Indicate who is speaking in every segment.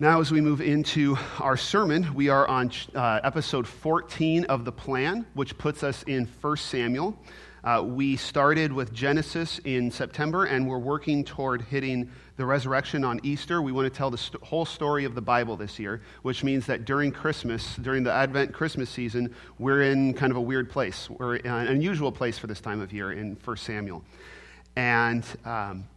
Speaker 1: Now, as we move into our sermon, we are on uh, episode 14 of the plan, which puts us in 1 Samuel. Uh, we started with Genesis in September, and we're working toward hitting the resurrection on Easter. We want to tell the st- whole story of the Bible this year, which means that during Christmas, during the Advent Christmas season, we're in kind of a weird place. We're an unusual place for this time of year in 1 Samuel. And. Um,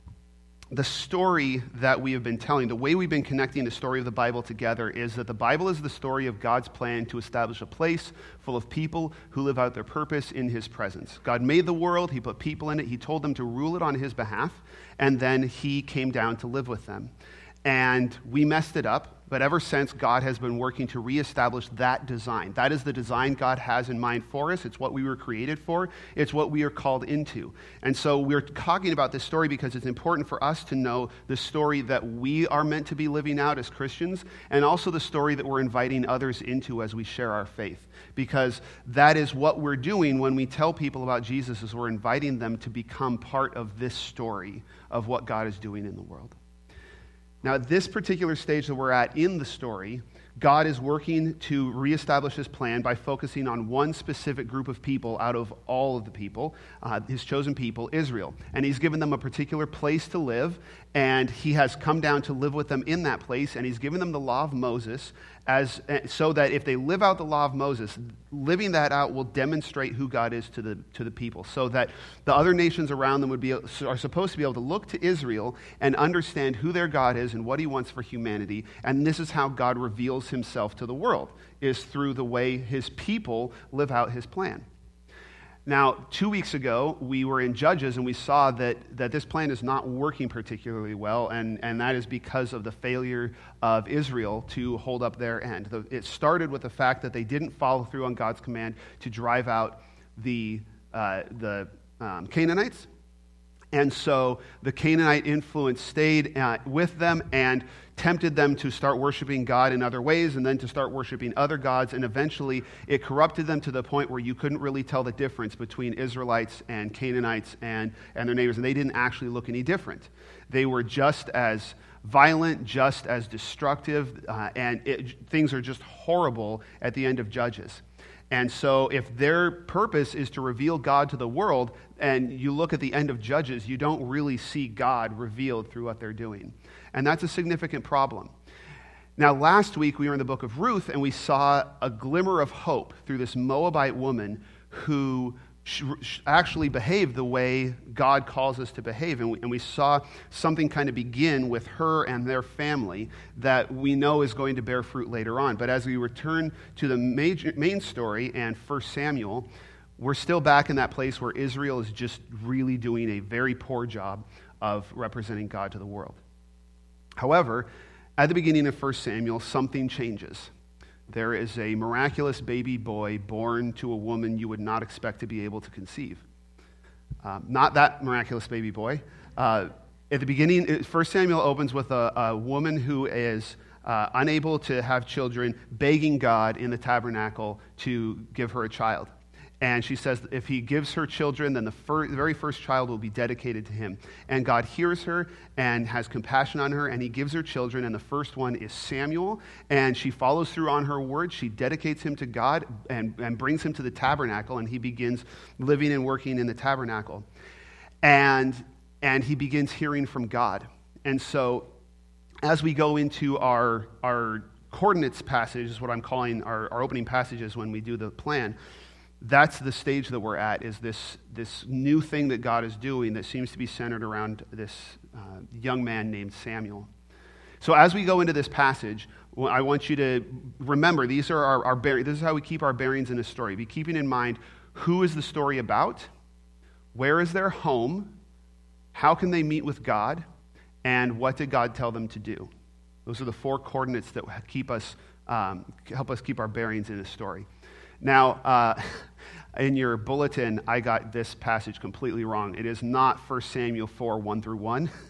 Speaker 1: the story that we have been telling, the way we've been connecting the story of the Bible together is that the Bible is the story of God's plan to establish a place full of people who live out their purpose in His presence. God made the world, He put people in it, He told them to rule it on His behalf, and then He came down to live with them. And we messed it up but ever since, God has been working to reestablish that design. That is the design God has in mind for us. It's what we were created for, it's what we are called into. And so we're talking about this story because it's important for us to know the story that we are meant to be living out as Christians, and also the story that we're inviting others into as we share our faith. Because that is what we're doing when we tell people about Jesus, is we're inviting them to become part of this story of what God is doing in the world. Now, at this particular stage that we're at in the story, God is working to reestablish his plan by focusing on one specific group of people out of all of the people, uh, his chosen people, Israel. And he's given them a particular place to live, and he has come down to live with them in that place, and he's given them the law of Moses as, eh, so that if they live out the law of Moses, living that out will demonstrate who God is to the, to the people, so that the other nations around them would be, are supposed to be able to look to Israel and understand who their God is and what he wants for humanity. And this is how God reveals himself to the world, is through the way his people live out his plan. Now, two weeks ago, we were in Judges and we saw that, that this plan is not working particularly well, and, and that is because of the failure of Israel to hold up their end. The, it started with the fact that they didn't follow through on God's command to drive out the, uh, the um, Canaanites. And so the Canaanite influence stayed uh, with them, and tempted them to start worshiping God in other ways and then to start worshiping other gods. And eventually it corrupted them to the point where you couldn't really tell the difference between Israelites and Canaanites and, and their neighbors. And they didn't actually look any different. They were just as violent, just as destructive, uh, and it, things are just horrible at the end of Judges. And so, if their purpose is to reveal God to the world, and you look at the end of Judges, you don't really see God revealed through what they're doing. And that's a significant problem. Now, last week we were in the book of Ruth and we saw a glimmer of hope through this Moabite woman who actually behave the way God calls us to behave. And we, and we, saw something kind of begin with her and their family that we know is going to bear fruit later on. But as we return to the major, main story and 1 Samuel, we're still back in that place where Israel is just really doing a very poor job of representing God to the world. However, at the beginning of 1 Samuel, something changes. There is a miraculous baby boy born to a woman you would not expect to be able to conceive. Um, not that miraculous baby boy. Uh, at the beginning, 1 Samuel opens with a, a woman who is uh, unable to have children, begging God in the tabernacle to give her a child. And she says if he gives her children, then the, fir- the, very first child will be dedicated to him. And God hears her and has compassion on her, and he gives her children. And the first one is Samuel. And she follows through on her word. She dedicates him to God and, and brings him to the tabernacle, and he begins living and working in the tabernacle. And, and he begins hearing from God. And so, as we go into our, our coordinates passage, is what I'm calling our, our opening passages when we do the plan that's the stage that we're at is this, this new thing that god is doing that seems to be centered around this uh, young man named samuel. So as we go into this passage i want you to remember these are our, our bear- this is how we keep our bearings in a story. Be keeping in mind who is the story about? Where is their home? How can they meet with god? And what did god tell them to do? Those are the four coordinates that keep us um, help us keep our bearings in a story. Now, uh, in your bulletin, I got this passage completely wrong. It is not 1 Samuel 4 1 through 1.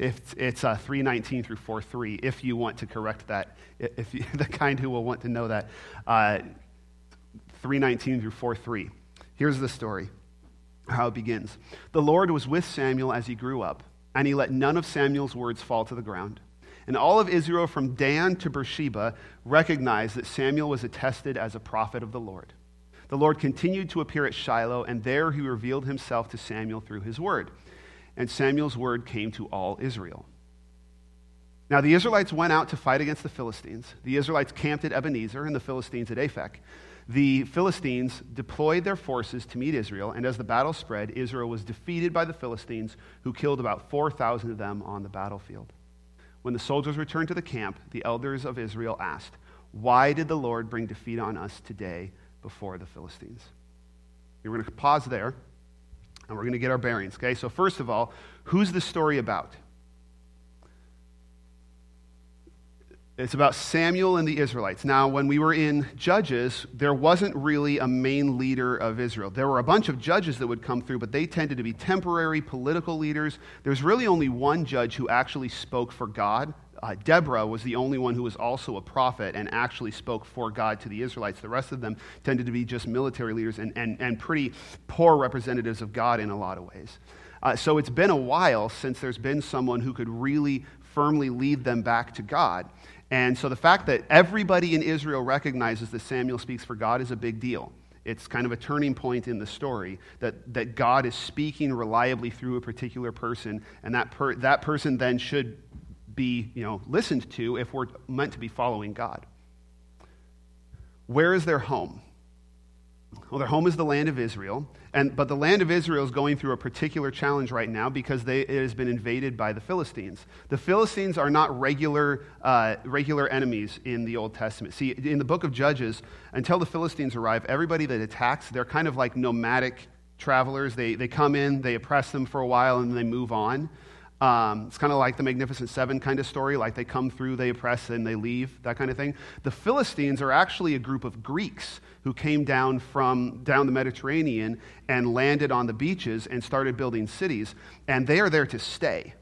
Speaker 1: It's, it's uh, 319 through 4 3, if you want to correct that, if you, the kind who will want to know that. Uh, 319 through 4 3. Here's the story, how it begins. The Lord was with Samuel as he grew up, and he let none of Samuel's words fall to the ground. And all of Israel from Dan to Beersheba recognized that Samuel was attested as a prophet of the Lord. The Lord continued to appear at Shiloh, and there he revealed himself to Samuel through his word. And Samuel's word came to all Israel. Now, the Israelites went out to fight against the Philistines. The Israelites camped at Ebenezer and the Philistines at Aphek. The Philistines deployed their forces to meet Israel, and as the battle spread, Israel was defeated by the Philistines, who killed about 4,000 of them on the battlefield. When the soldiers returned to the camp, the elders of Israel asked, Why did the Lord bring defeat on us today before the Philistines? We're going to pause there, and we're going to get our bearings, okay? So, first of all, who's the story about? It's about Samuel and the Israelites. Now, when we were in Judges, there wasn't really a main leader of Israel. There were a bunch of judges that would come through, but they tended to be temporary political leaders. There's really only one judge who actually spoke for God. Uh, Deborah was the only one who was also a prophet and actually spoke for God to the Israelites. The rest of them tended to be just military leaders and, and, and pretty poor representatives of God in a lot of ways. Uh, so it's been a while since there's been someone who could really firmly lead them back to God. And so the fact that everybody in Israel recognizes that Samuel speaks for God is a big deal. It's kind of a turning point in the story that, that God is speaking reliably through a particular person, and that, per, that person then should be you know, listened to if we're meant to be following God. Where is their home? Well, their home is the land of Israel. And, but the land of Israel is going through a particular challenge right now because they, it has been invaded by the Philistines. The Philistines are not regular, uh, regular enemies in the Old Testament. See, in the book of Judges, until the Philistines arrive, everybody that attacks, they're kind of like nomadic travelers. They, they come in, they oppress them for a while, and then they move on. Um, it's kind of like the Magnificent Seven kind of story, like they come through, they oppress, and they leave, that kind of thing. The Philistines are actually a group of Greeks who came down from down the Mediterranean and landed on the beaches and started building cities, and they are there to stay.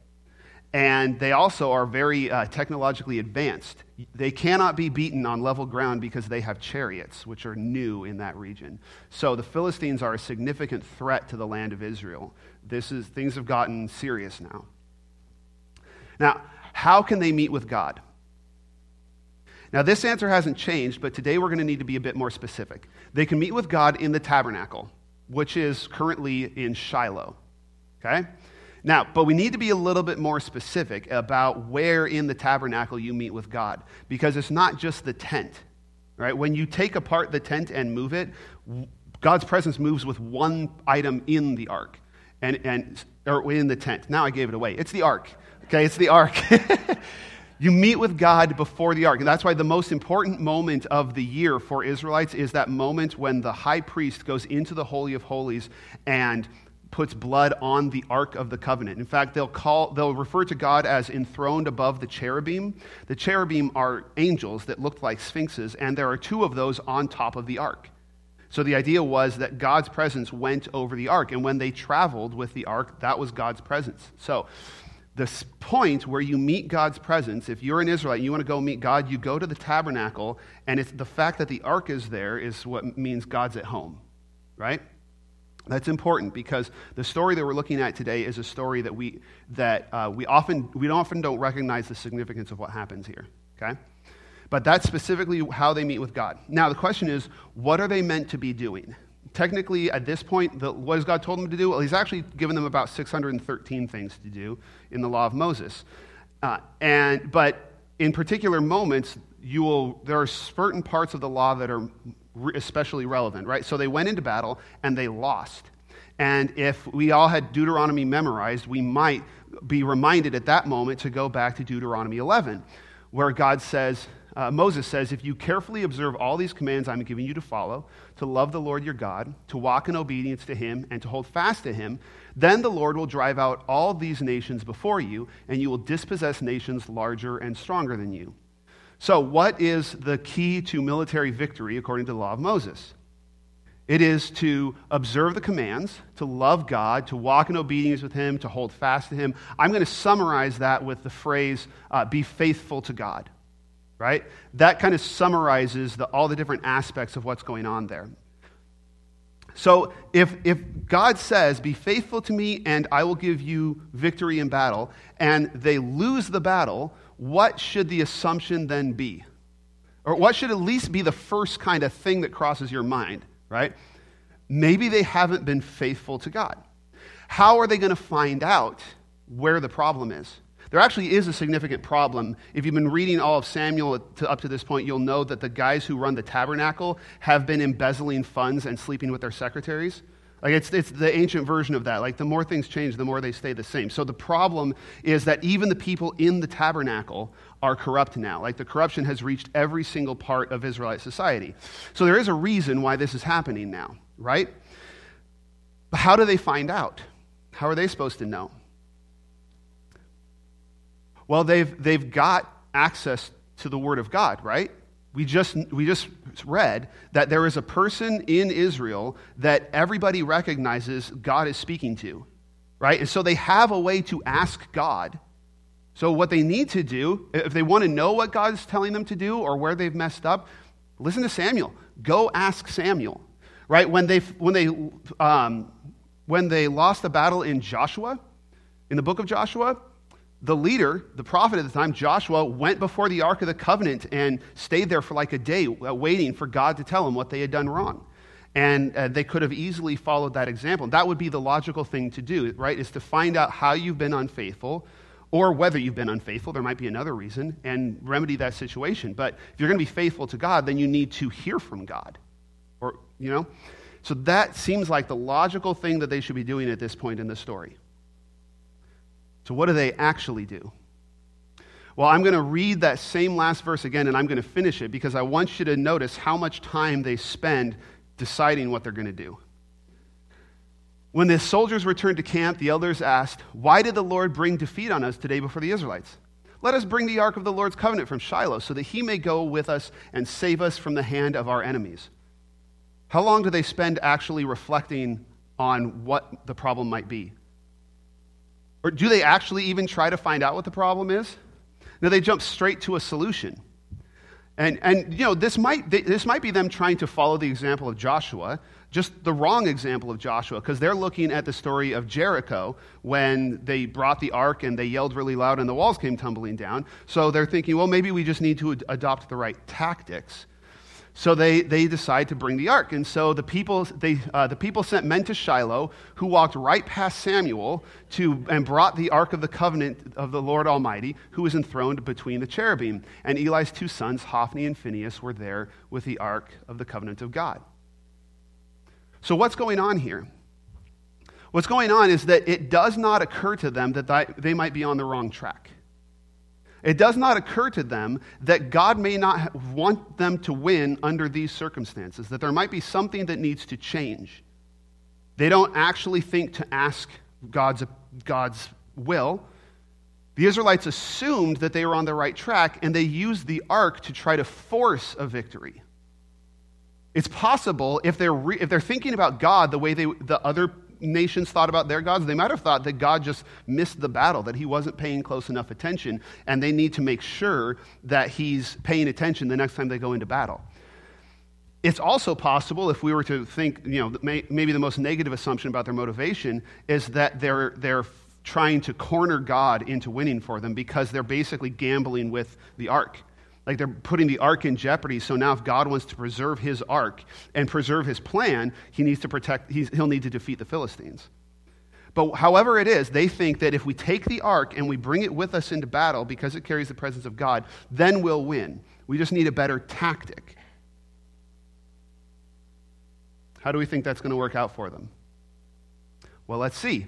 Speaker 1: And they also are very uh, technologically advanced. They cannot be beaten on level ground because they have chariots, which are new in that region. So the Philistines are a significant threat to the land of Israel. This is, things have gotten serious now. Now, how can they meet with God? Now, this answer hasn't changed, but today we're going to need to be a bit more specific. They can meet with God in the tabernacle, which is currently in Shiloh. Okay? Now, but we need to be a little bit more specific about where in the tabernacle you meet with God, because it's not just the tent. Right? When you take apart the tent and move it, God's presence moves with one item in the ark and, and or in the tent. Now I gave it away. It's the ark. Okay, it's the ark. you meet with God before the ark. And that's why the most important moment of the year for Israelites is that moment when the high priest goes into the Holy of Holies and puts blood on the ark of the covenant. In fact, they'll call they'll refer to God as enthroned above the cherubim. The cherubim are angels that looked like sphinxes and there are two of those on top of the ark. So the idea was that God's presence went over the ark and when they traveled with the ark, that was God's presence. So this point where you meet God's presence, if you're an Israelite and you want to go meet God, you go to the tabernacle, and it's the fact that the ark is there is what means God's at home, right? That's important because the story that we're looking at today is a story that we that uh, we often we often don't recognize the significance of what happens here. Okay, but that's specifically how they meet with God. Now the question is, what are they meant to be doing? Technically, at this point, the, what has God told them to do? Well, He's actually given them about 613 things to do in the law of Moses. Uh, and, but in particular moments, you will, there are certain parts of the law that are re- especially relevant, right? So they went into battle and they lost. And if we all had Deuteronomy memorized, we might be reminded at that moment to go back to Deuteronomy 11, where God says, uh, Moses says, If you carefully observe all these commands I'm giving you to follow, to love the Lord your God, to walk in obedience to him, and to hold fast to him, then the Lord will drive out all these nations before you, and you will dispossess nations larger and stronger than you. So, what is the key to military victory according to the law of Moses? It is to observe the commands, to love God, to walk in obedience with Him, to hold fast to Him. I'm going to summarize that with the phrase, uh, be faithful to God right? That kind of summarizes the, all the different aspects of what's going on there. So if, if God says, Be faithful to me and I will give you victory in battle, and they lose the battle, what should the assumption then be? Or what should at least be the first kind of thing that crosses your mind, right? Maybe they haven't been faithful to God. How are they going to find out where the problem is? There actually is a significant problem. If you've been reading all of Samuel to, up to this point, you'll know that the guys who run the tabernacle have been embezzling funds and sleeping with their secretaries. Like it's, it's the ancient version of that. Like the more things change, the more they stay the same. So the problem is that even the people in the tabernacle are corrupt now. Like the corruption has reached every single part of Israelite society. So there is a reason why this is happening now, right? But how do they find out? How are they supposed to know? Well, they've, they've got access to the Word of God, right? We just, we just read that there is a person in Israel that everybody recognizes God is speaking to, right? And so they have a way to ask God. So, what they need to do, if they want to know what God is telling them to do or where they've messed up, listen to Samuel. Go ask Samuel, right? When they, when they, um, when they lost the battle in Joshua, in the book of Joshua, the leader, the prophet at the time, Joshua, went before the Ark of the Covenant and stayed there for like a day, uh, waiting for God to tell him what they had done wrong. And uh, they could have easily followed that example. That would be the logical thing to do, right? Is to find out how you've been unfaithful or whether you've been unfaithful. There might be another reason and remedy that situation. But if you're going to be faithful to God, then you need to hear from God. Or, you know? So that seems like the logical thing that they should be doing at this point in the story. So, what do they actually do? Well, I'm going to read that same last verse again and I'm going to finish it because I want you to notice how much time they spend deciding what they're going to do. When the soldiers returned to camp, the elders asked, Why did the Lord bring defeat on us today before the Israelites? Let us bring the ark of the Lord's covenant from Shiloh so that he may go with us and save us from the hand of our enemies. How long do they spend actually reflecting on what the problem might be? Or do they actually even try to find out what the problem is? No, they jump straight to a solution. And, and you know, this might, this might be them trying to follow the example of Joshua, just the wrong example of Joshua, because they're looking at the story of Jericho when they brought the ark and they yelled really loud and the walls came tumbling down. So they're thinking, well, maybe we just need to adopt the right tactics. So they, they decide to bring the ark. And so the people, they, uh, the people sent men to Shiloh who walked right past Samuel to, and brought the ark of the covenant of the Lord Almighty, who was enthroned between the cherubim. And Eli's two sons, Hophni and Phinehas, were there with the ark of the covenant of God. So what's going on here? What's going on is that it does not occur to them that they might be on the wrong track. It does not occur to them that God may not want them to win under these circumstances, that there might be something that needs to change. They don't actually think to ask God's, God's will. The Israelites assumed that they were on the right track, and they used the ark to try to force a victory. It's possible if they're, re- if they're thinking about God the way they, the other nations thought about their gods, they might have thought that God just missed the battle, that he wasn't paying close enough attention, and they need to make sure that he's paying attention the next time they go into battle. It's also possible, if we were to think, you know, maybe the most negative assumption about their motivation is that they're, they're trying to corner God into winning for them because they're basically gambling with the ark. Like they're putting the ark in jeopardy. So now, if God wants to preserve his ark and preserve his plan, he needs to protect, he'll need to defeat the Philistines. But however it is, they think that if we take the ark and we bring it with us into battle because it carries the presence of God, then we'll win. We just need a better tactic. How do we think that's going to work out for them? Well, let's see.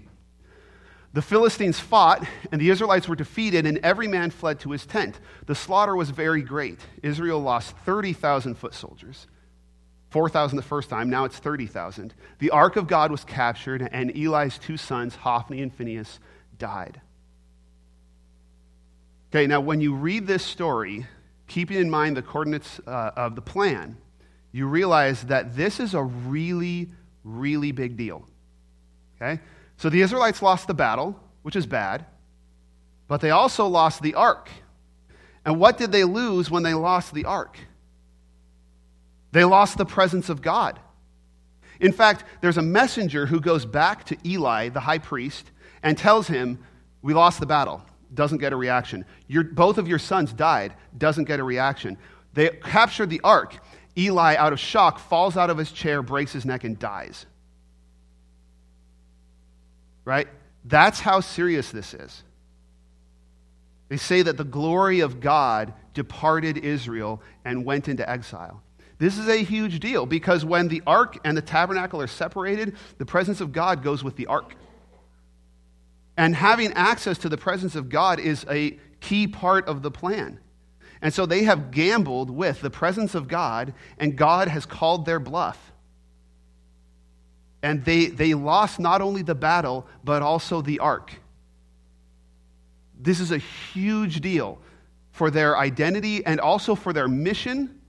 Speaker 1: The Philistines fought, and the Israelites were defeated, and every man fled to his tent. The slaughter was very great. Israel lost 30,000 foot soldiers. 4,000 the first time, now it's 30,000. The ark of God was captured, and Eli's two sons, Hophni and Phinehas, died. Okay, now when you read this story, keeping in mind the coordinates uh, of the plan, you realize that this is a really, really big deal. Okay? So the Israelites lost the battle, which is bad, but they also lost the ark. And what did they lose when they lost the ark? They lost the presence of God. In fact, there's a messenger who goes back to Eli, the high priest, and tells him, We lost the battle. doesn't get a reaction. Your, both of your sons died, doesn't get a reaction. They captured the ark. Eli, out of shock, falls out of his chair, breaks his neck, and dies. Right? That's how serious this is. They say that the glory of God departed Israel and went into exile. This is a huge deal because when the ark and the tabernacle are separated, the presence of God goes with the ark. And having access to the presence of God is a key part of the plan. And so they have gambled with the presence of God, and God has called their bluff. And they, they lost not only the battle, but also the ark. This is a huge deal for their identity and also for their mission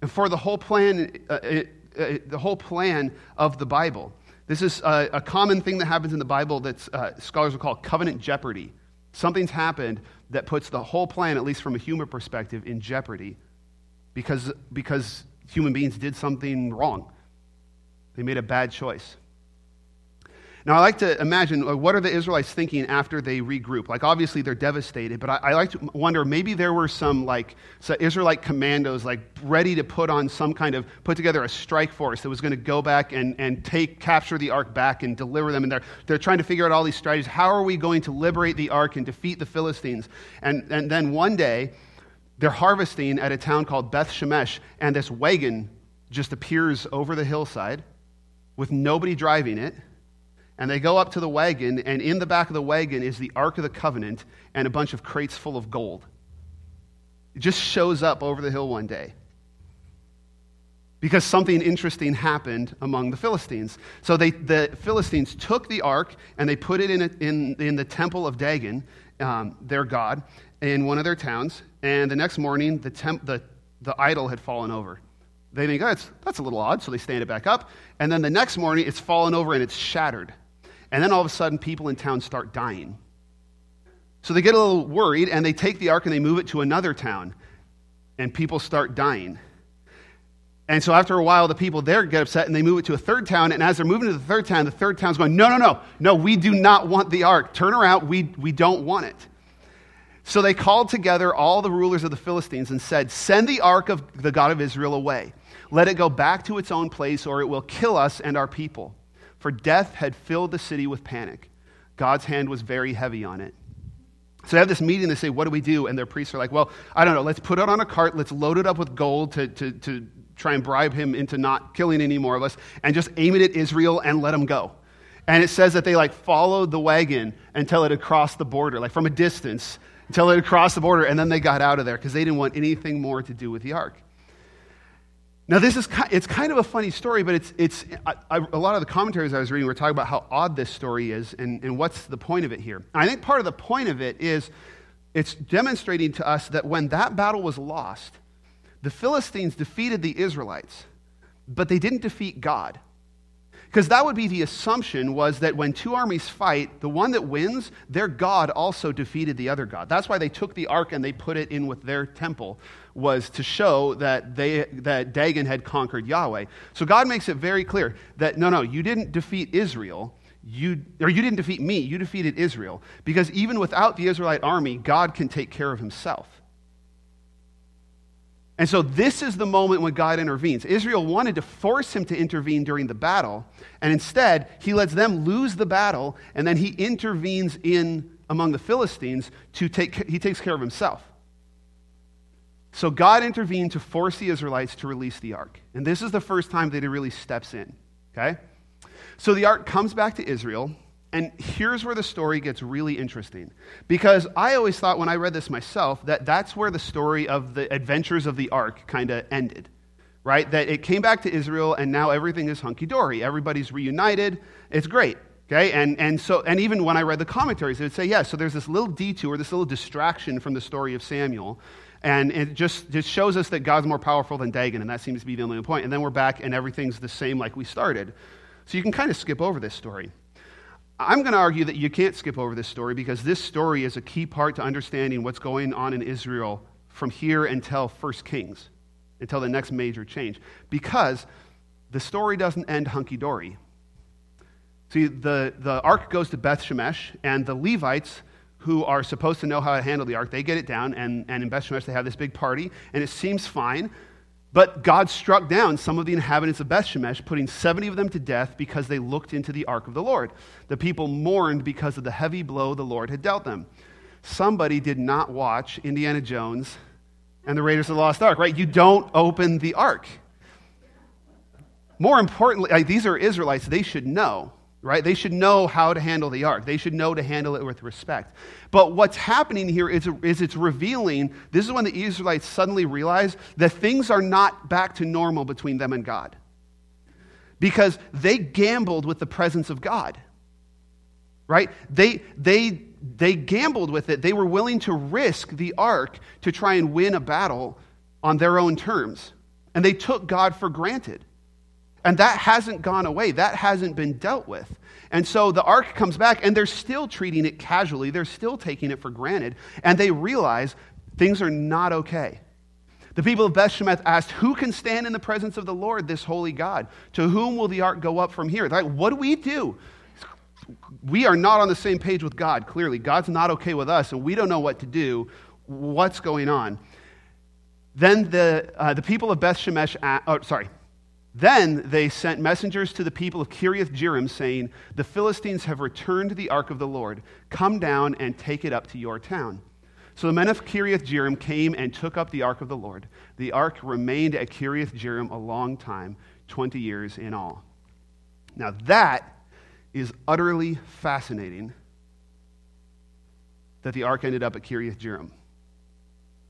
Speaker 1: and for the whole plan, uh, uh, uh, the whole plan of the Bible. This is a, a common thing that happens in the Bible that uh, scholars will call covenant jeopardy. Something's happened that puts the whole plan, at least from a human perspective, in jeopardy because, because human beings did something wrong. They made a bad choice. Now, I like to imagine uh, what are the Israelites thinking after they regroup? Like, obviously, they're devastated, but I, I like to wonder maybe there were some, like, Israelite commandos, like, ready to put on some kind of, put together a strike force that was going to go back and, and take, capture the ark back and deliver them. And they're, they're trying to figure out all these strategies. How are we going to liberate the ark and defeat the Philistines? And, and then one day, they're harvesting at a town called Beth Shemesh, and this wagon just appears over the hillside with nobody driving it and they go up to the wagon, and in the back of the wagon is the Ark of the Covenant and a bunch of crates full of gold. It just shows up over the hill one day because something interesting happened among the Philistines. So they, the Philistines took the ark and they put it in, a, in, in the temple of Dagon, um, their god, in one of their towns. And the next morning, the, temp, the, the idol had fallen over. They think, oh, that's, that's a little odd, so they stand it back up. And then the next morning, it's fallen over and it's shattered. And then all of a sudden, people in town start dying. So they get a little worried and they take the ark and they move it to another town. And people start dying. And so after a while, the people there get upset and they move it to a third town. And as they're moving to the third town, the third town's going, No, no, no, no, we do not want the ark. Turn around, we, we don't want it. So they called together all the rulers of the Philistines and said, Send the ark of the God of Israel away. Let it go back to its own place, or it will kill us and our people for death had filled the city with panic. God's hand was very heavy on it. So they have this meeting, they say, What do we do? And their priests are like, Well, I don't know, let's put it on a cart, let's load it up with gold to, to, to try and bribe him into not killing any more of us, and just aim it at Israel and let him go. And it says that they like followed the wagon until it had crossed the border, like from a distance, until it had crossed the border, and then they got out of there because they didn't want anything more to do with the ark. Now, this is it's kind of a funny story, but it's, it's I, I, a lot of the commentaries I was reading were talking about how odd this story is and, and what's the point of it here. I think part of the point of it is it's demonstrating to us that when that battle was lost, the Philistines defeated the Israelites, but they didn't defeat God. Because that would be the assumption was that when two armies fight, the one that wins, their God also defeated the other God. That's why they took the ark and they put it in with their temple, was to show that, they, that Dagon had conquered Yahweh. So God makes it very clear that no, no, you didn't defeat Israel. You, or you didn't defeat me, you defeated Israel. Because even without the Israelite army, God can take care of himself. And so this is the moment when God intervenes. Israel wanted to force him to intervene during the battle, and instead, he lets them lose the battle, and then he intervenes in among the Philistines to take he takes care of himself. So God intervened to force the Israelites to release the ark. And this is the first time that he really steps in. Okay? So the ark comes back to Israel, and here's where the story gets really interesting. Because I always thought when I read this myself that that's where the story of the adventures of the ark kind of ended, right? That it came back to Israel and now everything is hunky dory. Everybody's reunited. It's great. Okay, and, and so and even when I read the commentaries, would say, yeah, so there's this little detour, this little distraction from the story of Samuel. And it just, just shows us that God's more powerful than Dagon, and that seems to be the only point. And then we're back and everything's the same like we started. So you can kind of skip over this story. I'm going to argue that you can't skip over this story because this story is a key part to understanding what's going on in Israel from here until 1 Kings, until the next major change. Because the story doesn't end hunky dory. See, the, the ark goes to Beth Shemesh, and the Levites who are supposed to know how to handle the ark, they get it down, and, and in Beth Shemesh they have this big party, and it seems fine. But God struck down some of the inhabitants of Beth Shemesh, putting 70 of them to death because they looked into the ark of the Lord. The people mourned because of the heavy blow the Lord had dealt them. Somebody did not watch Indiana Jones and the Raiders of the Lost Ark, right? You don't open the ark. More importantly, like, these are Israelites, they should know right? They should know how to handle the ark. They should know to handle it with respect. But what's happening here is, is it's revealing this is when the Israelites suddenly realize that things are not back to normal between them and God. Because they gambled with the presence of God. Right? They, they, they gambled with it. They were willing to risk the ark to try and win a battle on their own terms. And they took God for granted. And that hasn't gone away. That hasn't been dealt with. And so the ark comes back, and they're still treating it casually. They're still taking it for granted. And they realize things are not okay. The people of Bethshemesh asked, Who can stand in the presence of the Lord, this holy God? To whom will the ark go up from here? Like, what do we do? We are not on the same page with God, clearly. God's not okay with us, and we don't know what to do. What's going on? Then the, uh, the people of Bethshemesh, uh, oh, sorry, then they sent messengers to the people of Kiriath Jearim, saying, The Philistines have returned the ark of the Lord. Come down and take it up to your town. So the men of Kiriath Jearim came and took up the ark of the Lord. The ark remained at Kiriath Jearim a long time, 20 years in all. Now that is utterly fascinating that the ark ended up at Kiriath Jearim.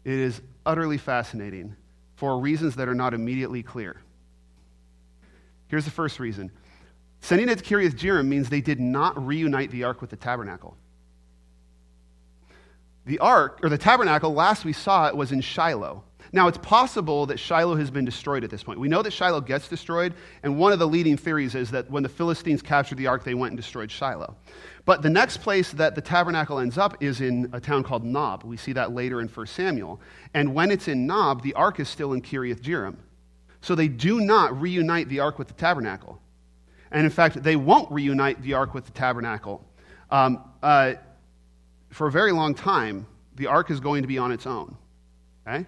Speaker 1: It is utterly fascinating for reasons that are not immediately clear. Here's the first reason sending it to Kiriath Jearim means they did not reunite the ark with the tabernacle. The ark, or the tabernacle, last we saw it was in Shiloh. Now, it's possible that Shiloh has been destroyed at this point. We know that Shiloh gets destroyed, and one of the leading theories is that when the Philistines captured the ark, they went and destroyed Shiloh. But the next place that the tabernacle ends up is in a town called Nob. We see that later in 1 Samuel. And when it's in Nob, the ark is still in Kiriath Jearim. So they do not reunite the ark with the tabernacle. And in fact, they won't reunite the ark with the tabernacle. Um, uh, for a very long time, the ark is going to be on its own. Okay?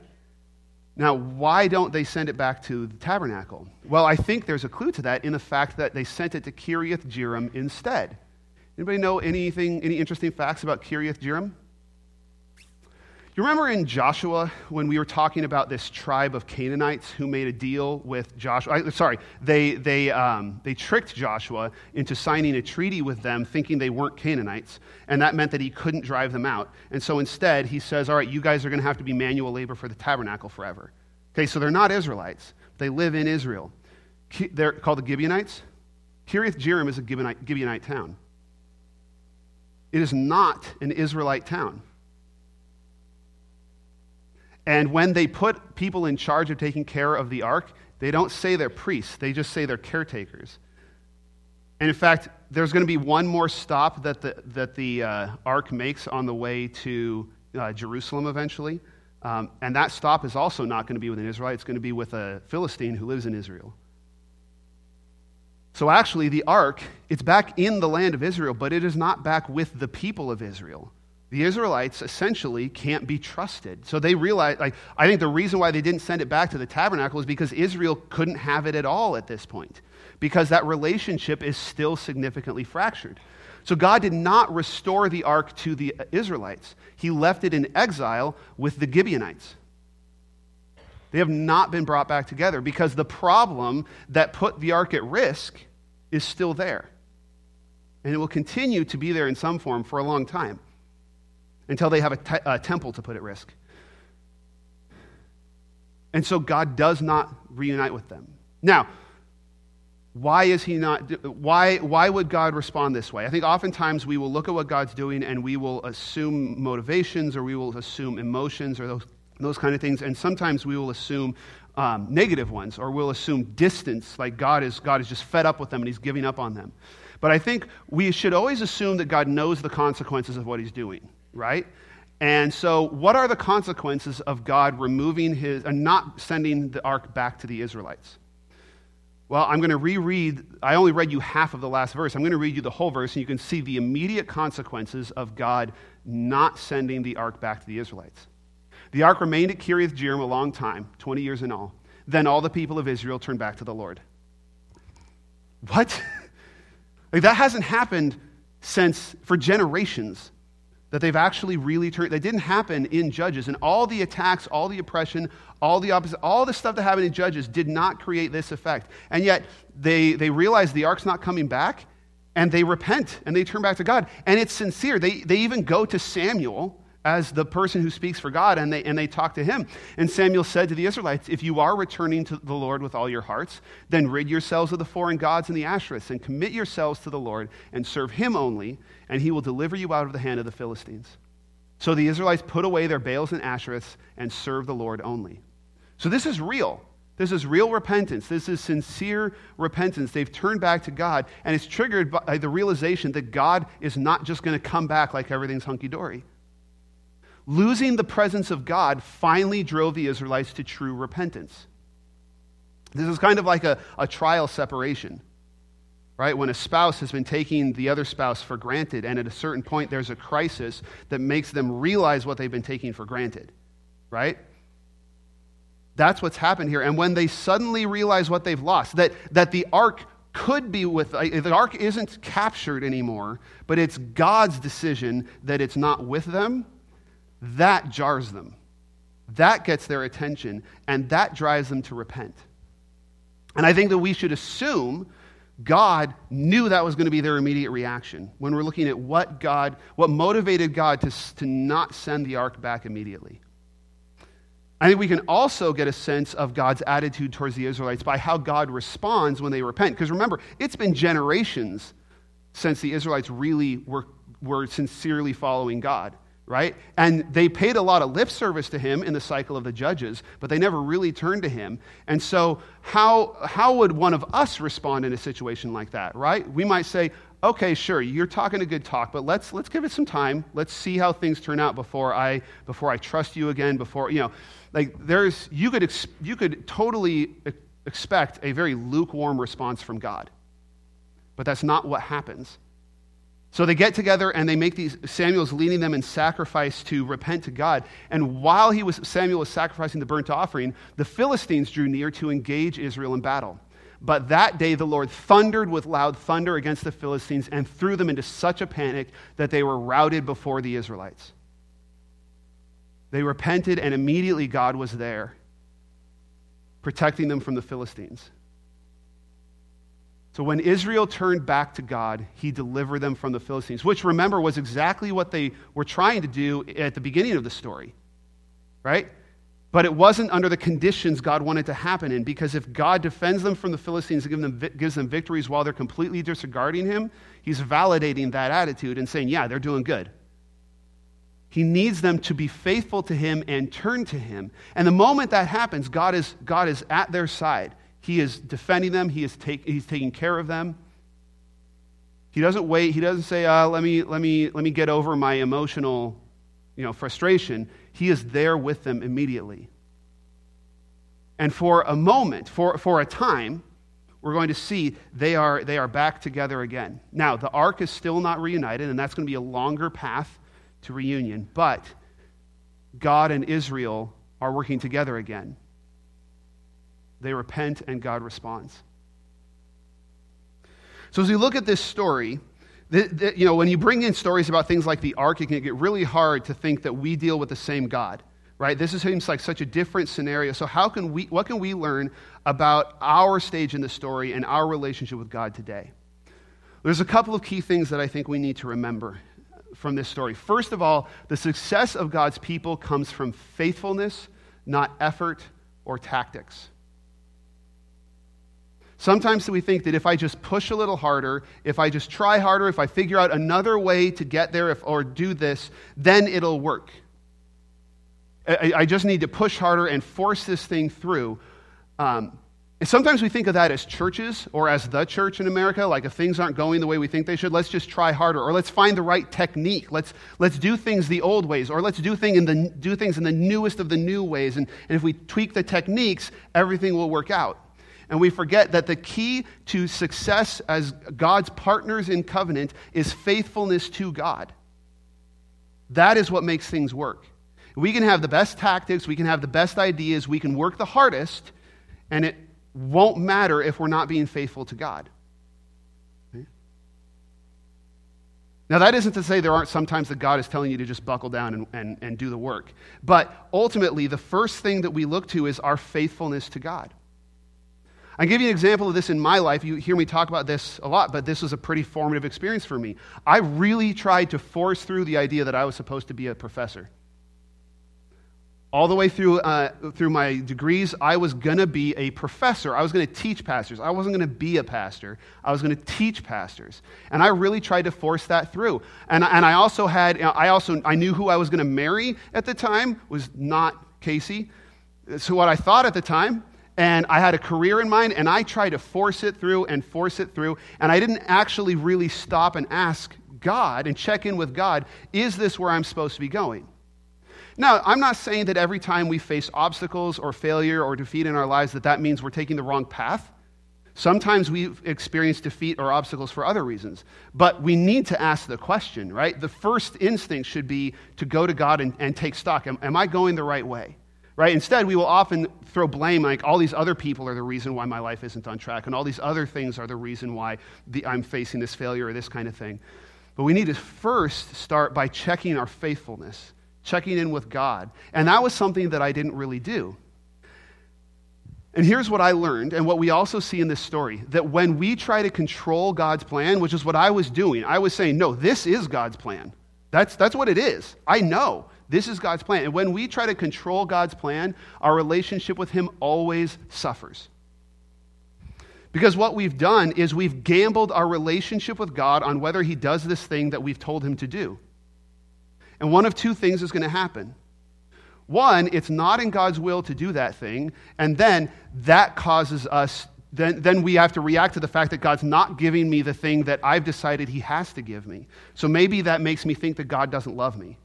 Speaker 1: Now, why don't they send it back to the tabernacle? Well, I think there's a clue to that in the fact that they sent it to Kiriath Jearim instead. Anybody know anything, any interesting facts about Kiriath Jearim? You remember in Joshua when we were talking about this tribe of Canaanites who made a deal with Joshua? Sorry, they, they, um, they tricked Joshua into signing a treaty with them thinking they weren't Canaanites, and that meant that he couldn't drive them out. And so instead, he says, All right, you guys are going to have to be manual labor for the tabernacle forever. Okay, so they're not Israelites, they live in Israel. They're called the Gibeonites. Kiriath Jearim is a Gibeonite, Gibeonite town. It is not an Israelite town. And when they put people in charge of taking care of the ark, they don't say they're priests, they just say they're caretakers. And in fact, there's going to be one more stop that the, that the uh, ark makes on the way to uh, Jerusalem eventually. Um, and that stop is also not going to be with an Israelite, it's going to be with a Philistine who lives in Israel. So actually, the ark, it's back in the land of Israel, but it is not back with the people of Israel the Israelites essentially can't be trusted. So they realize, like, I think the reason why they didn't send it back to the tabernacle is because Israel couldn't have it at all at this point, because that relationship is still significantly fractured. So God did not restore the ark to the Israelites, He left it in exile with the Gibeonites. They have not been brought back together because the problem that put the ark at risk is still there. And it will continue to be there in some form for a long time until they have a, te- a temple to put at risk. And so God does not reunite with them. Now, why is he not why why would god respond this way i think oftentimes we will look at what god's doing and we will assume motivations or we will assume emotions or those, those kind of things and sometimes we will assume um, negative ones or we'll assume distance like god is god is just fed up with them and he's giving up on them but i think we should always assume that god knows the consequences of what he's doing right? And so, what are the consequences of God removing his and not sending the ark back to the Israelites? Well, I'm going to reread, I only read you half of the last verse. I'm going to read you the whole verse, and you can see the immediate consequences of God not sending the ark back to the Israelites. The ark remained at Kiriath Jearim a long time, 20 years in all. Then all the people of Israel turned back to the Lord. What? like that hasn't happened since for generations that they've actually really turned. That didn't happen in Judges. And all the attacks, all the oppression, all the opposite, all the stuff that happened in Judges did not create this effect. And yet they, they realize the ark's not coming back and they repent and they turn back to God. And it's sincere. They, they even go to Samuel as the person who speaks for God, and they, and they talk to him. And Samuel said to the Israelites, If you are returning to the Lord with all your hearts, then rid yourselves of the foreign gods and the Ashtoreths, and commit yourselves to the Lord, and serve him only, and he will deliver you out of the hand of the Philistines. So the Israelites put away their Baals and Ashtoreths and serve the Lord only. So this is real. This is real repentance. This is sincere repentance. They've turned back to God, and it's triggered by the realization that God is not just going to come back like everything's hunky dory. Losing the presence of God finally drove the Israelites to true repentance. This is kind of like a, a trial separation, right? When a spouse has been taking the other spouse for granted, and at a certain point there's a crisis that makes them realize what they've been taking for granted, right? That's what's happened here. And when they suddenly realize what they've lost, that, that the ark could be with, uh, the ark isn't captured anymore, but it's God's decision that it's not with them that jars them. That gets their attention, and that drives them to repent. And I think that we should assume God knew that was going to be their immediate reaction when we're looking at what God, what motivated God to, to not send the ark back immediately. I think we can also get a sense of God's attitude towards the Israelites by how God responds when they repent. Because remember, it's been generations since the Israelites really were, were sincerely following God right? And they paid a lot of lip service to him in the cycle of the judges, but they never really turned to him. And so, how, how would one of us respond in a situation like that, right? We might say, okay, sure, you're talking a good talk, but let's, let's give it some time. Let's see how things turn out before I, before I trust you again, before, you know, like there's, you could, you could totally expect a very lukewarm response from God. But that's not what happens. So they get together and they make these, Samuel's leading them in sacrifice to repent to God. And while he was, Samuel was sacrificing the burnt offering, the Philistines drew near to engage Israel in battle. But that day the Lord thundered with loud thunder against the Philistines and threw them into such a panic that they were routed before the Israelites. They repented, and immediately God was there, protecting them from the Philistines. So when Israel turned back to God, he delivered them from the Philistines, which remember was exactly what they were trying to do at the beginning of the story. Right? But it wasn't under the conditions God wanted to happen in, because if God defends them from the Philistines and give them, gives them victories while they're completely disregarding him, he's validating that attitude and saying, yeah, they're doing good. He needs them to be faithful to him and turn to him. And the moment that happens, God is, God is at their side. He is defending them, he is take, he's taking care of them. He doesn't wait, he doesn't say, uh, let, me, let, me, let me get over my emotional you know, frustration. He is there with them immediately. And for a moment, for, for a time, we're going to see they are, they are back together again. Now, the ark is still not reunited, and that's going to be a longer path to reunion, but God and Israel are working together again. They repent, and God responds. So, as we look at this story, the, the, you know, when you bring in stories about things like the ark, it can get really hard to think that we deal with the same God, right? This seems like such a different scenario. So, how can we, what can we learn about our stage in the story and our relationship with God today? There's a couple of key things that I think we need to remember from this story. First of all, the success of God's people comes from faithfulness, not effort or tactics. Sometimes we think that if I just push a little harder, if I just try harder, if I figure out another way to get there if, or do this, then it'll work. I, I, just need to push harder and force this thing through. Um, and sometimes we think of that as churches or as the church in America, like if things aren't going the way we think they should, let's just try harder, or let's find the right technique. Let's, let's do things the old ways, or let's do, thing in the, do things in the newest of the new ways. And, and if we tweak the techniques, everything will work out. And we forget that the key to success as God's partners in covenant is faithfulness to God. That is what makes things work. We can have the best tactics, we can have the best ideas, we can work the hardest, and it won't matter if we're not being faithful to God. Now, that isn't to say there aren't sometimes that God is telling you to just buckle down and, and, and do the work. But ultimately, the first thing that we look to is our faithfulness to God. I'll give you an example of this in my life. You hear me talk about this a lot, but this was a pretty formative experience for me. I really tried to force through the idea that I was supposed to be a professor all the way through, uh, through my degrees, I was going to be a professor. I was going to teach pastors. I wasn't going to be a pastor. I was going to teach pastors. And I really tried to force that through. And, and I also had, I also, I knew who I was going to marry at the time was not Casey. So what I thought at the time, and I had a career in mind, and I tried to force it through and force it through. And I didn't actually really stop and ask God and check in with God, is this where I'm supposed to be going? Now, I'm not saying that every time we face obstacles or failure or defeat in our lives that that means we're taking the wrong path. Sometimes we experience defeat or obstacles for other reasons. But we need to ask the question, right? The first instinct should be to go to God and, and take stock. Am, am I going the right way? Right? Instead, we will often throw blame like all these other people are the reason why my life isn't on track, and all these other things are the reason why the, I'm facing this failure or this kind of thing. But we need to first start by checking our faithfulness checking in with God. And that was something that I didn't really do. And here's what I learned, and what we also see in this story that when we try to control God's plan, which is what I was doing, I was saying, no, this is God's plan. That's, that's what it is. I know this is God's plan. And when we try to control God's plan, our relationship with Him always suffers. Because what we've done is we've gambled our relationship with God on whether He does this thing that we've told Him to do. And one of two things is going to happen. One, it's not in God's will to do that thing, and then that causes us, then, then we have to react to the fact that God's not giving me the thing that I've decided He has to give me. So maybe that makes me think that God doesn't love me.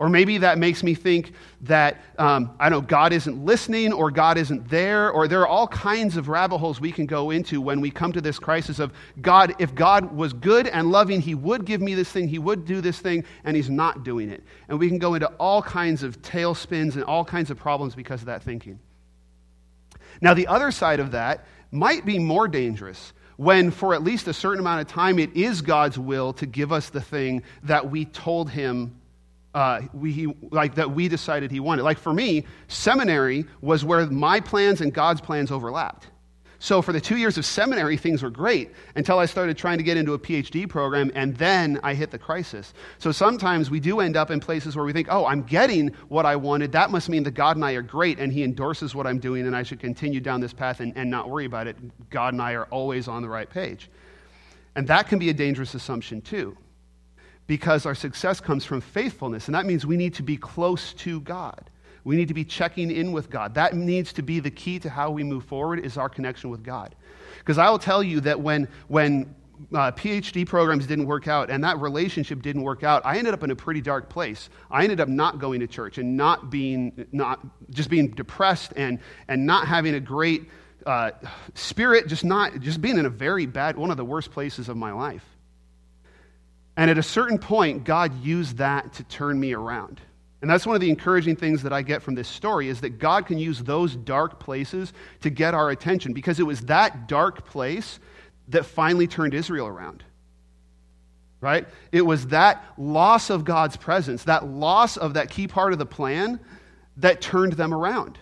Speaker 1: Or maybe that makes me think that, um, I don't know, God isn't listening or God isn't there. Or there are all kinds of rabbit holes we can go into when we come to this crisis of God, if God was good and loving, He would give me this thing, He would do this thing, and He's not doing it. And we can go into all kinds of tailspins and all kinds of problems because of that thinking. Now, the other side of that might be more dangerous when, for at least a certain amount of time, it is God's will to give us the thing that we told Him uh, we, he, like that we decided he wanted. Like for me, seminary was where my plans and God's plans overlapped. So for the two years of seminary, things were great until I started trying to get into a PhD program, and then I hit the crisis. So sometimes we do end up in places where we think, oh, I'm getting what I wanted. That must mean that God and I are great, and He endorses what I'm doing, and I should continue down this path and, and not worry about it. God and I are always on the right page. And that can be a dangerous assumption, too because our success comes from faithfulness. And that means we need to be close to God. We need to be checking in with God. That needs to be the key to how we move forward is our connection with God. Because I will tell you that when, when uh, PhD programs didn't work out and that relationship didn't work out, I ended up in a pretty dark place. I ended up not going to church and not being, not just being depressed and, and not having a great uh, spirit, just not, just being in a very bad, one of the worst places of my life. And at a certain point, God used that to turn me around. And that's one of the encouraging things that I get from this story is that God can use those dark places to get our attention because it was that dark place that finally turned Israel around. Right? It was that loss of God's presence, that loss of that key part of the plan that turned them around.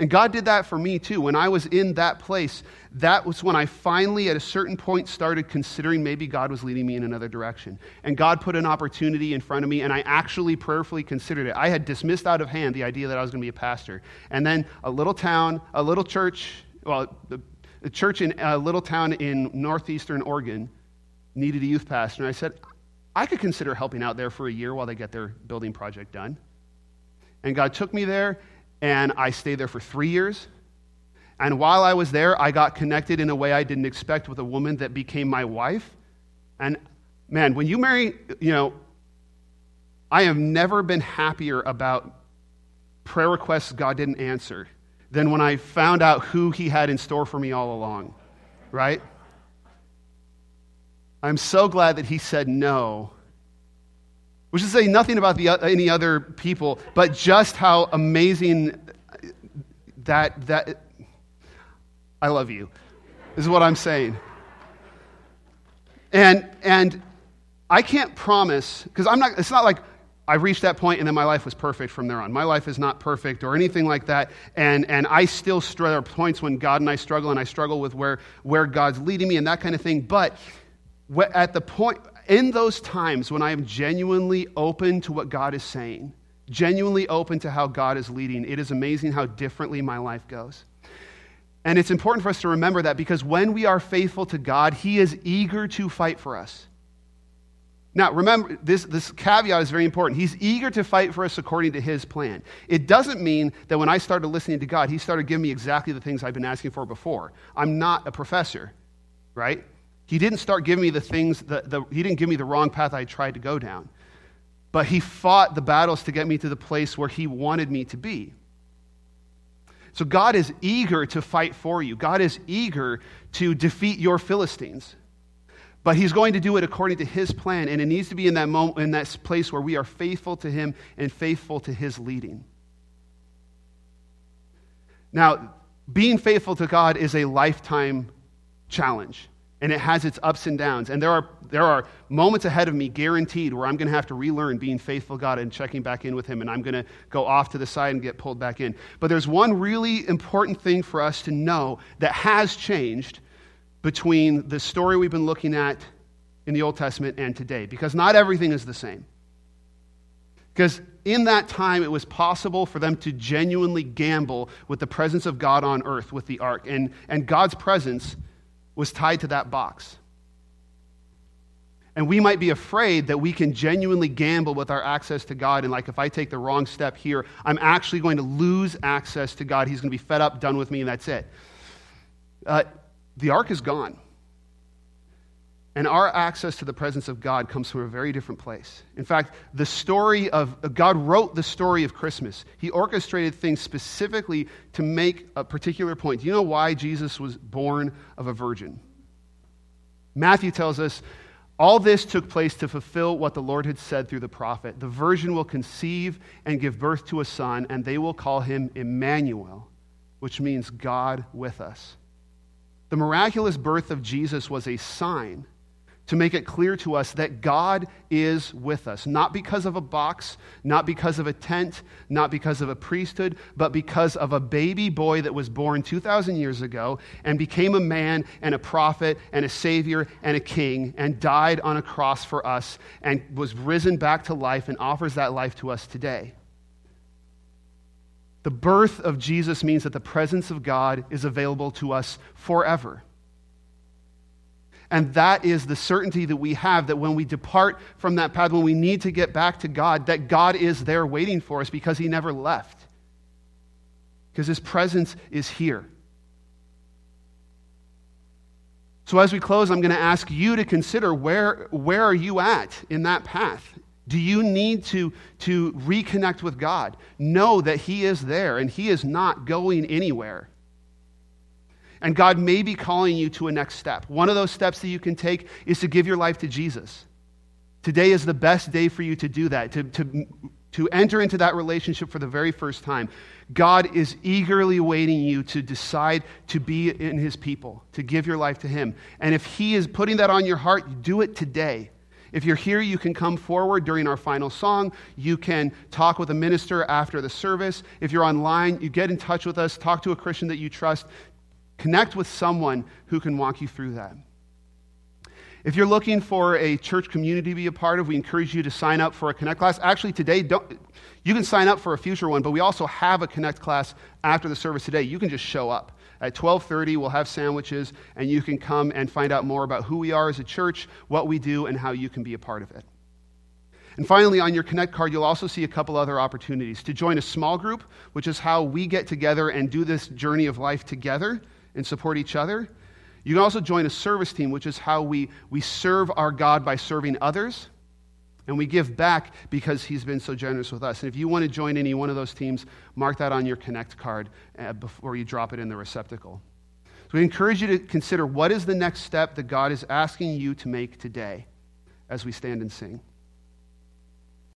Speaker 1: And God did that for me too. When I was in that place, that was when I finally, at a certain point, started considering maybe God was leading me in another direction. And God put an opportunity in front of me, and I actually prayerfully considered it. I had dismissed out of hand the idea that I was going to be a pastor. And then a little town, a little church, well, a church in a little town in northeastern Oregon needed a youth pastor. And I said, I could consider helping out there for a year while they get their building project done. And God took me there, and I stayed there for three years. And while I was there, I got connected in a way I didn't expect with a woman that became my wife. And man, when you marry, you know, I have never been happier about prayer requests God didn't answer than when I found out who He had in store for me all along, right? I'm so glad that He said no which is say nothing about the, any other people, but just how amazing that, that, I love you, is what I'm saying. And, and I can't promise, because I'm not, it's not like I reached that point and then my life was perfect from there on. My life is not perfect or anything like that. And, and I still struggle. There are points when God and I struggle, and I struggle with where, where God's leading me and that kind of thing. But at the point, in those times when I am genuinely open to what God is saying, genuinely open to how God is leading, it is amazing how differently my life goes. And it's important for us to remember that because when we are faithful to God, He is eager to fight for us. Now, remember, this, this caveat is very important. He's eager to fight for us according to his plan. It doesn't mean that when I started listening to God, he started giving me exactly the things I've been asking for before. I'm not a professor, right? He didn't start giving me the things, that the, he didn't give me the wrong path I tried to go down. But he fought the battles to get me to the place where he wanted me to be. So God is eager to fight for you. God is eager to defeat your Philistines. But he's going to do it according to his plan, and it needs to be in that moment, in that place where we are faithful to him and faithful to his leading. Now, being faithful to God is a lifetime challenge, and it has its ups and downs. And there are, there are moments ahead of me, guaranteed, where I'm going to have to relearn being faithful God and checking back in with Him, and I'm going to go off to the side and get pulled back in. But there's one really important thing for us to know that has changed between the story we've been looking at in the Old Testament and today, because not everything is the same. Because in that time, it was possible for them to genuinely gamble with the presence of God on earth with the ark, and, and God's presence was tied to that box. And we might be afraid that we can genuinely gamble with our access to God. And like, if I take the wrong step here, I'm actually going to lose access to God. He's going to be fed up, done with me, and that's it. Uh, the ark is gone. And our access to the presence of God comes from a very different place. In fact, the story of God wrote the story of Christmas. He orchestrated things specifically to make a particular point. Do you know why Jesus was born of a virgin? Matthew tells us all this took place to fulfill what the Lord had said through the prophet. The virgin will conceive and give birth to a son, and they will call him Emmanuel, which means God with us. The miraculous birth of Jesus was a sign to make it clear to us that God is with us, not because of a box, not because of a tent, not because of a priesthood, but because of a baby boy that was born 2,000 years ago and became a man and a prophet and a savior and a king and died on a cross for us and was risen back to life and offers that life to us today. The birth of Jesus means that the presence of God is available to us forever. And that is the certainty that we have that when we depart from that path, when we need to get back to God, that God is there waiting for us because He never left. Because His presence is here. So as we close, I'm going to ask you to consider where, where are you at in that path? Do you need to, to reconnect with God? Know that He is there and He is not going anywhere. And God may be calling you to a next step. One of those steps that you can take is to give your life to Jesus. Today is the best day for you to do that, to, to, to enter into that relationship for the very first time. God is eagerly waiting you to decide to be in His people, to give your life to Him. And if He is putting that on your heart, do it today. If you're here, you can come forward during our final song. You can talk with a minister after the service. If you're online, you get in touch with us, talk to a Christian that you trust, connect with someone who can walk you through that. If you're looking for a church community to be a part of, we encourage you to sign up for a Connect class. Actually, today, don't, you can sign up for a future one, but we also have a Connect class after the service today. You can just show up. At 12:30 we'll have sandwiches and you can come and find out more about who we are as a church, what we do and how you can be a part of it. And finally, on your Connect card, you'll also see a couple other opportunities to join a small group, which is how we get together and do this journey of life together and support each other. You can also join a service team, which is how we, we serve our God by serving others. And we give back because he's been so generous with us. And if you want to join any one of those teams, mark that on your Connect card uh, before you drop it in the receptacle. So we encourage you to consider what is the next step that God is asking you to make today as we stand and sing.